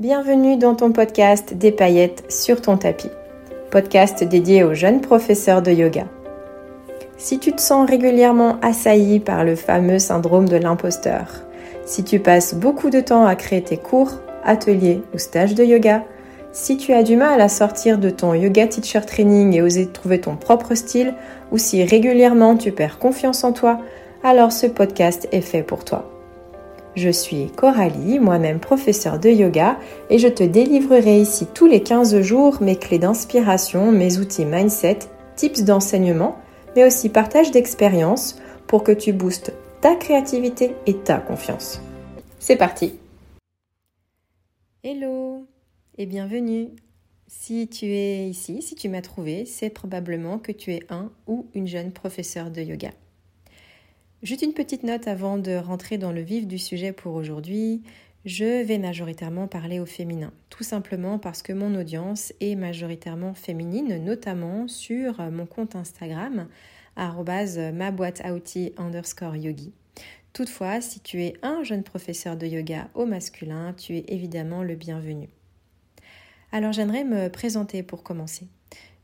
Bienvenue dans ton podcast Des paillettes sur ton tapis, podcast dédié aux jeunes professeurs de yoga. Si tu te sens régulièrement assailli par le fameux syndrome de l'imposteur, si tu passes beaucoup de temps à créer tes cours, ateliers ou stages de yoga, si tu as du mal à sortir de ton yoga teacher training et oser trouver ton propre style, ou si régulièrement tu perds confiance en toi, alors ce podcast est fait pour toi. Je suis Coralie, moi-même professeure de yoga, et je te délivrerai ici tous les 15 jours mes clés d'inspiration, mes outils mindset, tips d'enseignement, mais aussi partage d'expériences pour que tu boostes ta créativité et ta confiance. C'est parti Hello et bienvenue Si tu es ici, si tu m'as trouvé, c'est probablement que tu es un ou une jeune professeur de yoga. Juste une petite note avant de rentrer dans le vif du sujet pour aujourd'hui. Je vais majoritairement parler au féminin, tout simplement parce que mon audience est majoritairement féminine, notamment sur mon compte Instagram, ma boîte underscore yogi. Toutefois, si tu es un jeune professeur de yoga au masculin, tu es évidemment le bienvenu. Alors j'aimerais me présenter pour commencer.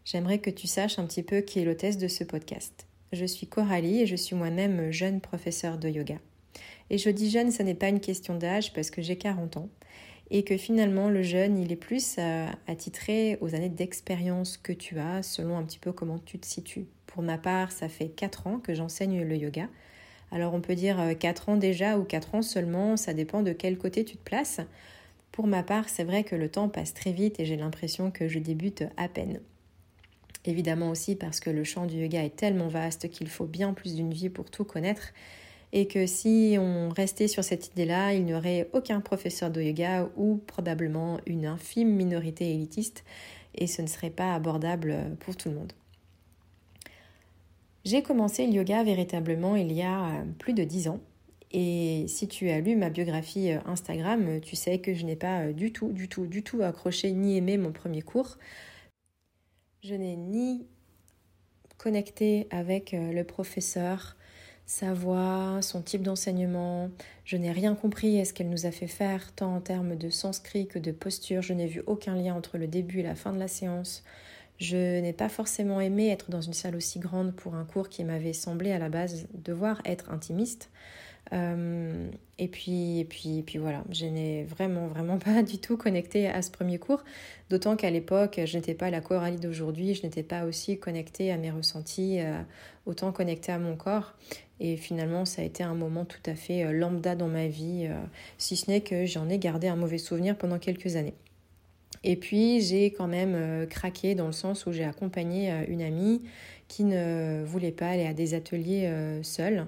J'aimerais que tu saches un petit peu qui est l'hôtesse de ce podcast. Je suis Coralie et je suis moi-même jeune professeur de yoga. Et je dis jeune, ce n'est pas une question d'âge parce que j'ai 40 ans et que finalement le jeune, il est plus attitré aux années d'expérience que tu as selon un petit peu comment tu te situes. Pour ma part, ça fait 4 ans que j'enseigne le yoga. Alors on peut dire 4 ans déjà ou 4 ans seulement, ça dépend de quel côté tu te places. Pour ma part, c'est vrai que le temps passe très vite et j'ai l'impression que je débute à peine. Évidemment aussi parce que le champ du yoga est tellement vaste qu'il faut bien plus d'une vie pour tout connaître et que si on restait sur cette idée-là, il n'y aurait aucun professeur de yoga ou probablement une infime minorité élitiste et ce ne serait pas abordable pour tout le monde. J'ai commencé le yoga véritablement il y a euh, plus de dix ans et si tu as lu ma biographie euh, Instagram, tu sais que je n'ai pas euh, du tout, du tout, du tout accroché ni aimé mon premier cours. Je n'ai ni connecté avec euh, le professeur, sa voix, son type d'enseignement. Je n'ai rien compris à ce qu'elle nous a fait faire, tant en termes de sanskrit que de posture. Je n'ai vu aucun lien entre le début et la fin de la séance. Je n'ai pas forcément aimé être dans une salle aussi grande pour un cours qui m'avait semblé à la base devoir être intimiste. Euh, et puis, et puis, puis voilà, je n'ai vraiment, vraiment pas du tout connecté à ce premier cours, d'autant qu'à l'époque, je n'étais pas la Coralie d'aujourd'hui, je n'étais pas aussi connectée à mes ressentis, euh, autant connectée à mon corps. Et finalement, ça a été un moment tout à fait euh, lambda dans ma vie, si ce n'est que j'en ai gardé un mauvais souvenir pendant quelques années. Et puis, j'ai quand même craqué dans le sens où j'ai accompagné une amie qui ne voulait pas aller à des ateliers seule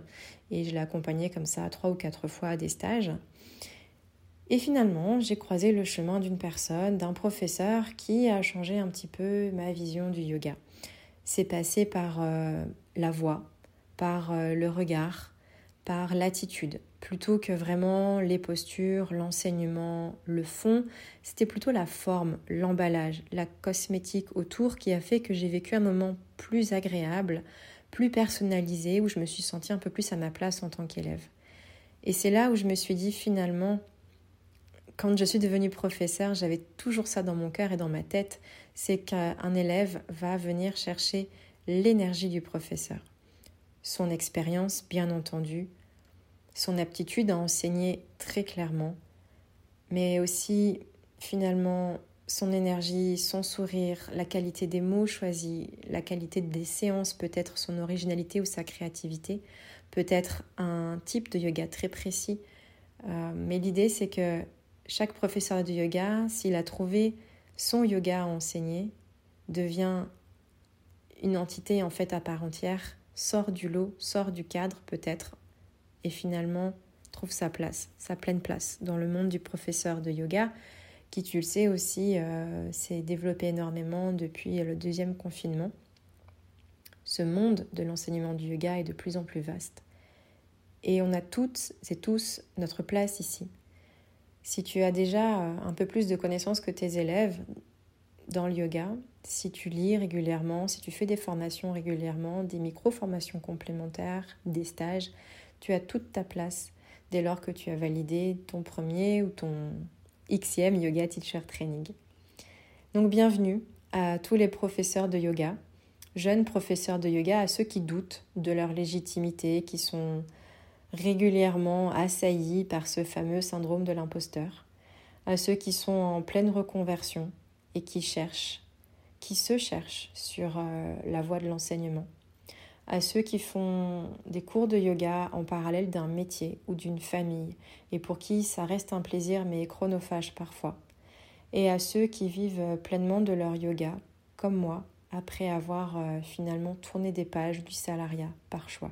et je l'ai accompagnée comme ça trois ou quatre fois à des stages. Et finalement, j'ai croisé le chemin d'une personne, d'un professeur qui a changé un petit peu ma vision du yoga. C'est passé par euh, la voix, par euh, le regard, par l'attitude, plutôt que vraiment les postures, l'enseignement, le fond. C'était plutôt la forme, l'emballage, la cosmétique autour qui a fait que j'ai vécu un moment plus agréable, plus personnalisée, où je me suis sentie un peu plus à ma place en tant qu'élève. Et c'est là où je me suis dit finalement, quand je suis devenue professeur, j'avais toujours ça dans mon cœur et dans ma tête, c'est qu'un élève va venir chercher l'énergie du professeur, son expérience bien entendu, son aptitude à enseigner très clairement, mais aussi finalement son énergie, son sourire, la qualité des mots choisis, la qualité des séances, peut-être son originalité ou sa créativité, peut-être un type de yoga très précis. Euh, mais l'idée, c'est que chaque professeur de yoga, s'il a trouvé son yoga à enseigner, devient une entité en fait à part entière, sort du lot, sort du cadre peut-être, et finalement trouve sa place, sa pleine place dans le monde du professeur de yoga qui, tu le sais aussi, euh, s'est développé énormément depuis le deuxième confinement. Ce monde de l'enseignement du yoga est de plus en plus vaste. Et on a toutes et tous notre place ici. Si tu as déjà euh, un peu plus de connaissances que tes élèves dans le yoga, si tu lis régulièrement, si tu fais des formations régulièrement, des micro-formations complémentaires, des stages, tu as toute ta place dès lors que tu as validé ton premier ou ton XM Yoga Teacher Training. Donc bienvenue à tous les professeurs de yoga, jeunes professeurs de yoga, à ceux qui doutent de leur légitimité, qui sont régulièrement assaillis par ce fameux syndrome de l'imposteur, à ceux qui sont en pleine reconversion et qui cherchent, qui se cherchent sur euh, la voie de l'enseignement, à ceux qui font des cours de yoga en parallèle d'un métier ou d'une famille et pour qui ça reste un plaisir mais chronophage parfois, et à ceux qui vivent pleinement de leur yoga, comme moi, après avoir euh, finalement tourné des pages du salariat par choix.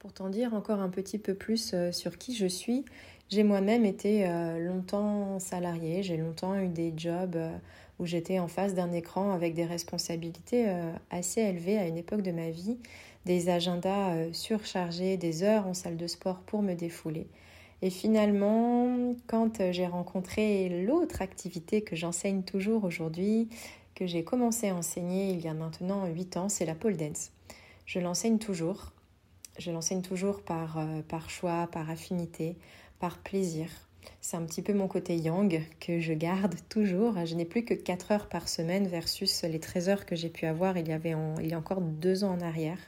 Pour t'en dire encore un petit peu plus euh, sur qui je suis, j'ai moi-même été longtemps salariée, j'ai longtemps eu des jobs où j'étais en face d'un écran avec des responsabilités assez élevées à une époque de ma vie, des agendas surchargés, des heures en salle de sport pour me défouler. Et finalement, quand j'ai rencontré l'autre activité que j'enseigne toujours aujourd'hui, que j'ai commencé à enseigner il y a maintenant 8 ans, c'est la pole dance. Je l'enseigne toujours. Je l'enseigne toujours par, euh, par choix, par affinité, par plaisir. C'est un petit peu mon côté yang que je garde toujours. Je n'ai plus que 4 heures par semaine versus les 13 heures que j'ai pu avoir il y, a encore 2 ans en arrière.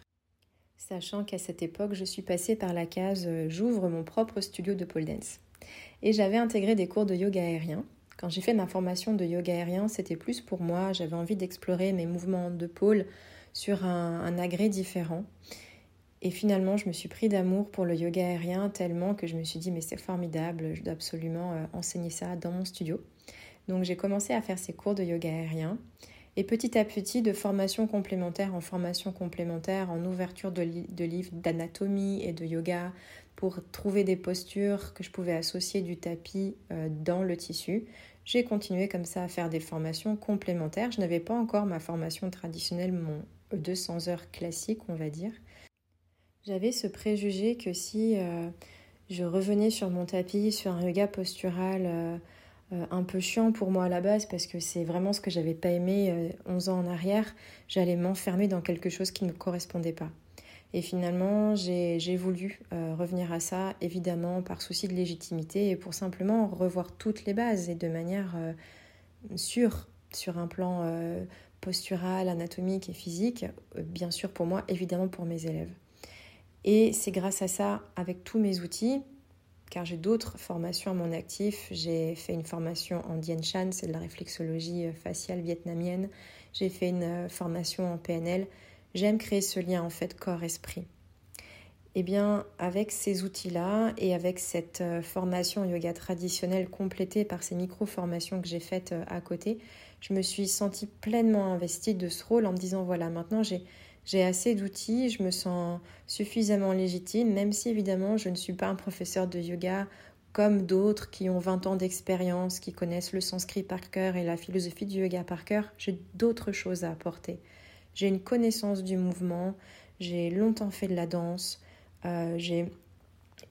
Sachant qu'à cette époque, je suis passée par la case euh, j'ouvre mon propre studio de pole dance. Et j'avais intégré des cours de yoga aérien quand j'ai fait ma formation de yoga aérien, c'était plus pour moi, j'avais envie d'explorer mes mouvements de pôle sur un, agrès différent. Et finalement, je me suis pris d'amour pour le yoga aérien tellement que je me suis dit, mais c'est formidable, je dois absolument euh, enseigner ça dans mon studio. Donc j'ai commencé à faire ces cours de yoga aérien. Et petit à petit, de formation complémentaire en formation complémentaire, en ouverture de, livres d'anatomie et de yoga, pour trouver des postures que je pouvais associer du tapis euh, dans le tissu. J'ai continué comme ça à faire des formations complémentaires. Je n'avais pas encore ma formation traditionnelle, mon 200 heures classique, on va dire. J'avais ce préjugé que si euh, je revenais sur mon tapis, sur un yoga postural euh, un peu chiant pour moi à la base, parce que c'est vraiment ce que j'avais pas aimé 11 ans en arrière, j'allais m'enfermer dans quelque chose qui ne me correspondait pas. Et finalement, j'ai voulu euh, revenir à ça, évidemment, par souci de légitimité et pour simplement revoir toutes les bases et de manière euh, sûre, sur un plan euh, postural, anatomique et physique, bien sûr pour moi, évidemment pour mes élèves. Et c'est grâce à ça, avec tous mes outils, car j'ai d'autres formations à mon actif. J'ai fait une formation en Dien Shan, c'est de la réflexologie faciale vietnamienne. J'ai fait une formation en PNL. J'aime créer ce lien en fait corps-esprit. Eh bien, avec ces outils-là et avec cette euh, formation yoga traditionnelle complétée par ces micro-formations que j'ai faites euh, à côté, je me suis sentie pleinement investie de ce rôle en me disant voilà, maintenant j'ai assez d'outils, je me sens suffisamment légitime, même si évidemment je ne suis pas un professeur de yoga comme d'autres qui ont 20 ans d'expérience, qui connaissent le sanskrit par cœur et la philosophie du yoga par cœur, j'ai d'autres choses à apporter. J'ai une connaissance du mouvement, j'ai longtemps fait de la danse, euh, j'ai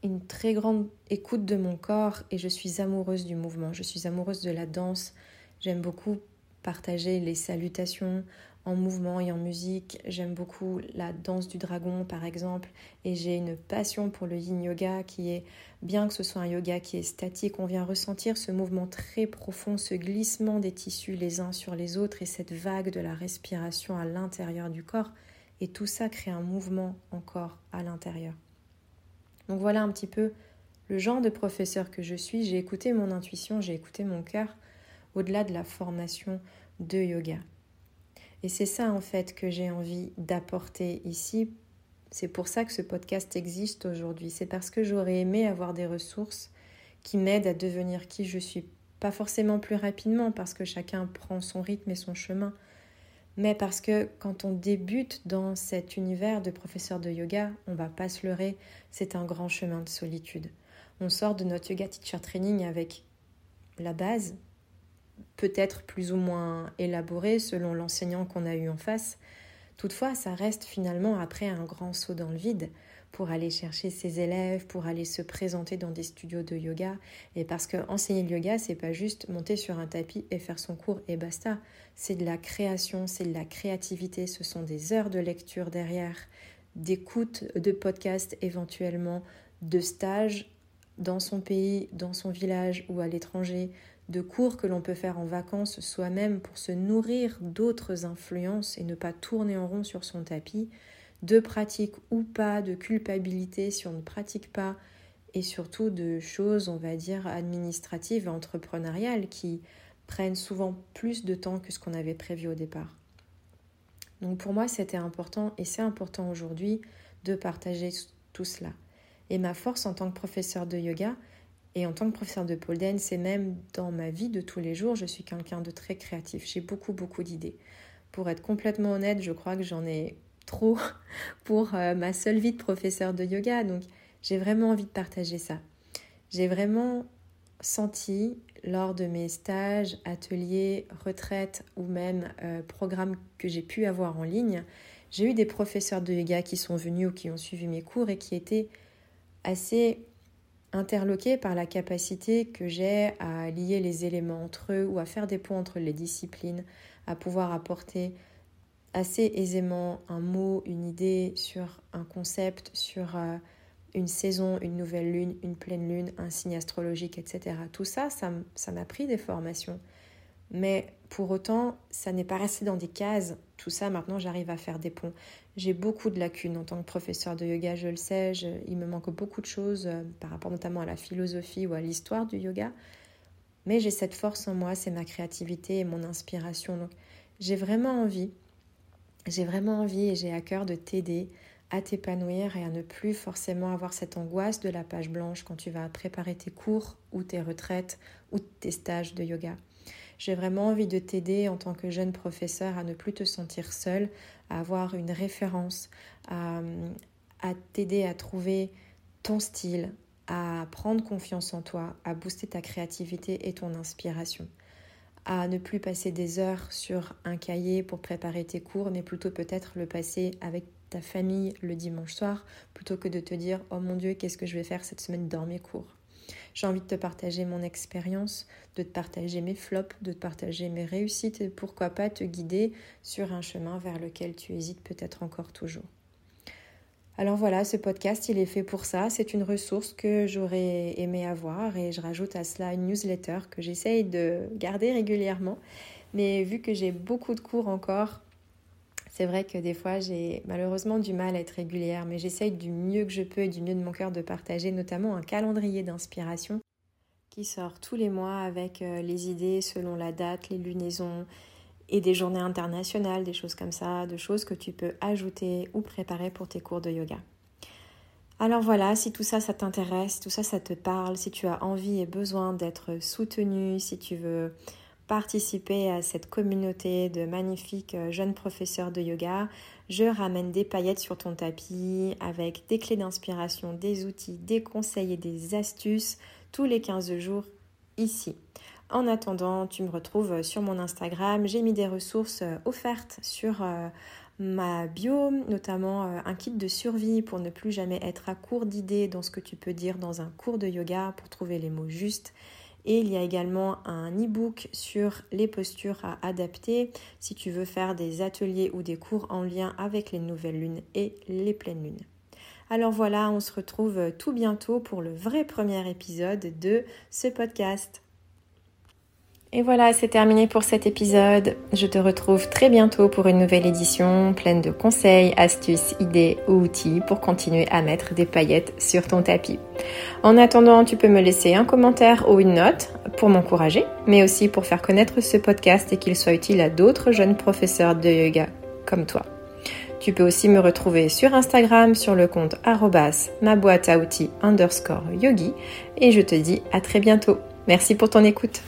une très grande écoute de mon corps et je suis amoureuse du mouvement, je suis amoureuse de la danse. J'aime beaucoup partager les salutations en mouvement et en musique. J'aime beaucoup la danse du dragon par exemple et j'ai une passion pour le yin yoga qui est, bien que ce soit un yoga qui est statique, on vient ressentir ce mouvement très profond, ce glissement des tissus les uns sur les autres et cette vague de la respiration à l'intérieur du corps. Et tout ça crée un mouvement encore à l'intérieur. Donc voilà un petit peu le genre de professeur que je suis. J'ai écouté mon intuition, j'ai écouté mon cœur au-delà de la formation de yoga. Et c'est ça en fait que j'ai envie d'apporter ici. C'est pour ça que ce podcast existe aujourd'hui. C'est parce que j'aurais aimé avoir des ressources qui m'aident à devenir qui je suis. Pas forcément plus rapidement parce que chacun prend son rythme et son chemin, mais parce que quand on débute dans cet univers de professeur de yoga, on va pas se leurrer, c'est un grand chemin de solitude. On sort de notre yoga teacher training avec la base, peut-être plus ou moins élaboré selon l'enseignant qu'on a eu en face. Toutefois, ça reste finalement après un grand saut dans le vide pour aller chercher ses élèves, pour aller se présenter dans des studios de yoga. Et parce que enseigner le yoga, c'est pas juste monter sur un tapis et faire son cours et basta. C'est de la création, c'est de la créativité, ce sont des heures de lecture derrière, d'écoute de podcasts éventuellement, de stages dans son pays, dans son village ou à l'étranger, de cours que l'on peut faire en vacances soi-même pour se nourrir d'autres influences et ne pas tourner en rond sur son tapis, de pratiques ou pas, de culpabilité si on ne pratique pas, et surtout de choses, on va dire, administratives et entrepreneuriales qui prennent souvent plus de temps que ce qu'on avait prévu au départ. Donc pour moi, c'était important et c'est important aujourd'hui de partager tout cela. Et ma force en tant que professeur de yoga et en tant que professeur de pole dance, c'est même dans ma vie de tous les jours, je suis quelqu'un de très créatif. J'ai beaucoup, beaucoup d'idées. Pour être complètement honnête, je crois que j'en ai trop pour euh, ma seule vie de professeur de yoga. Donc j'ai vraiment envie de partager ça. J'ai vraiment senti lors de mes stages, ateliers, retraites ou même euh, programmes que j'ai pu avoir en ligne, j'ai eu des professeurs de yoga qui sont venus ou qui ont suivi mes cours et qui étaient assez interloqués par la capacité que j'ai à lier les éléments entre eux ou à faire des ponts entre les disciplines, à pouvoir apporter assez aisément un mot, une idée sur un concept, sur euh, une saison, une nouvelle lune, une pleine lune, un signe astrologique, etc. Tout ça, ça m'a pris des formations. Mais pour autant, ça n'est pas resté dans des cases. Tout ça, maintenant, j'arrive à faire des ponts. J'ai beaucoup de lacunes en tant que professeur de yoga, je le sais. il me manque beaucoup de choses euh, par rapport notamment à la philosophie ou à l'histoire du yoga. Mais j'ai cette force en moi, c'est ma créativité et mon inspiration. Donc, j'ai vraiment envie, j'ai vraiment envie et j'ai à cœur de t'aider à t'épanouir et à ne plus forcément avoir cette angoisse de la page blanche quand tu vas préparer tes cours ou tes retraites ou tes stages de yoga. J'ai vraiment envie de t'aider en tant que jeune professeur à ne plus te sentir seul, à avoir une référence, à, à t'aider à trouver ton style, à prendre confiance en toi, à booster ta créativité et ton inspiration à ne plus passer des heures sur un cahier pour préparer tes cours, mais plutôt peut-être le passer avec ta famille le dimanche soir plutôt que de te dire oh mon dieu qu'est-ce que je vais faire cette semaine dans mes cours? J'ai envie de te partager mon expérience, de te partager mes flops, de te partager mes réussites et pourquoi pas te guider sur un chemin vers lequel tu hésites peut-être encore toujours. Alors voilà, ce podcast, il est fait pour ça. C'est une ressource que j'aurais aimé avoir et je rajoute à cela une newsletter que j'essaye de garder régulièrement. Mais vu que j'ai beaucoup de cours encore, c'est vrai que des fois, j'ai malheureusement du mal à être régulière, mais j'essaye du mieux que je peux et du mieux de mon cœur de partager notamment un calendrier d'inspiration qui sort tous les mois avec euh, les idées selon la date, les lunaisons et des journées internationales, des choses comme ça, de choses que tu peux ajouter ou préparer pour tes cours de yoga. Alors voilà, si tout ça, ça t'intéresse, tout ça, ça te parle, si tu as envie et besoin d'être soutenu, si tu veux participer à cette communauté de magnifiques euh, jeunes professeurs de yoga, je ramène des paillettes sur ton tapis avec des clés d'inspiration, des outils, des conseils et des astuces tous les 15 jours ici. En attendant, tu me retrouves sur mon Instagram. J'ai mis des ressources euh, offertes sur euh, ma bio, notamment un kit de survie pour ne plus jamais être à court d'idées dans ce que tu peux dire dans un cours de yoga pour trouver les mots justes et il y a également un e-book sur les postures à adapter si tu veux faire des ateliers ou des cours en lien avec les nouvelles lunes et les pleines lunes. Alors voilà, on se retrouve tout bientôt pour le vrai premier épisode de ce podcast. Et voilà, c'est terminé pour cet épisode. Je te retrouve très bientôt pour une nouvelle édition pleine de conseils, astuces, idées ou outils pour continuer à mettre des paillettes sur ton tapis. En attendant, tu peux me laisser un commentaire ou une note pour m'encourager, mais aussi pour faire connaître ce podcast et qu'il soit utile à d'autres jeunes professeurs de yoga comme toi. Tu peux aussi me retrouver sur Instagram sur le compte ma boîte à outils underscore yogi et je te dis à très bientôt. Merci pour ton écoute.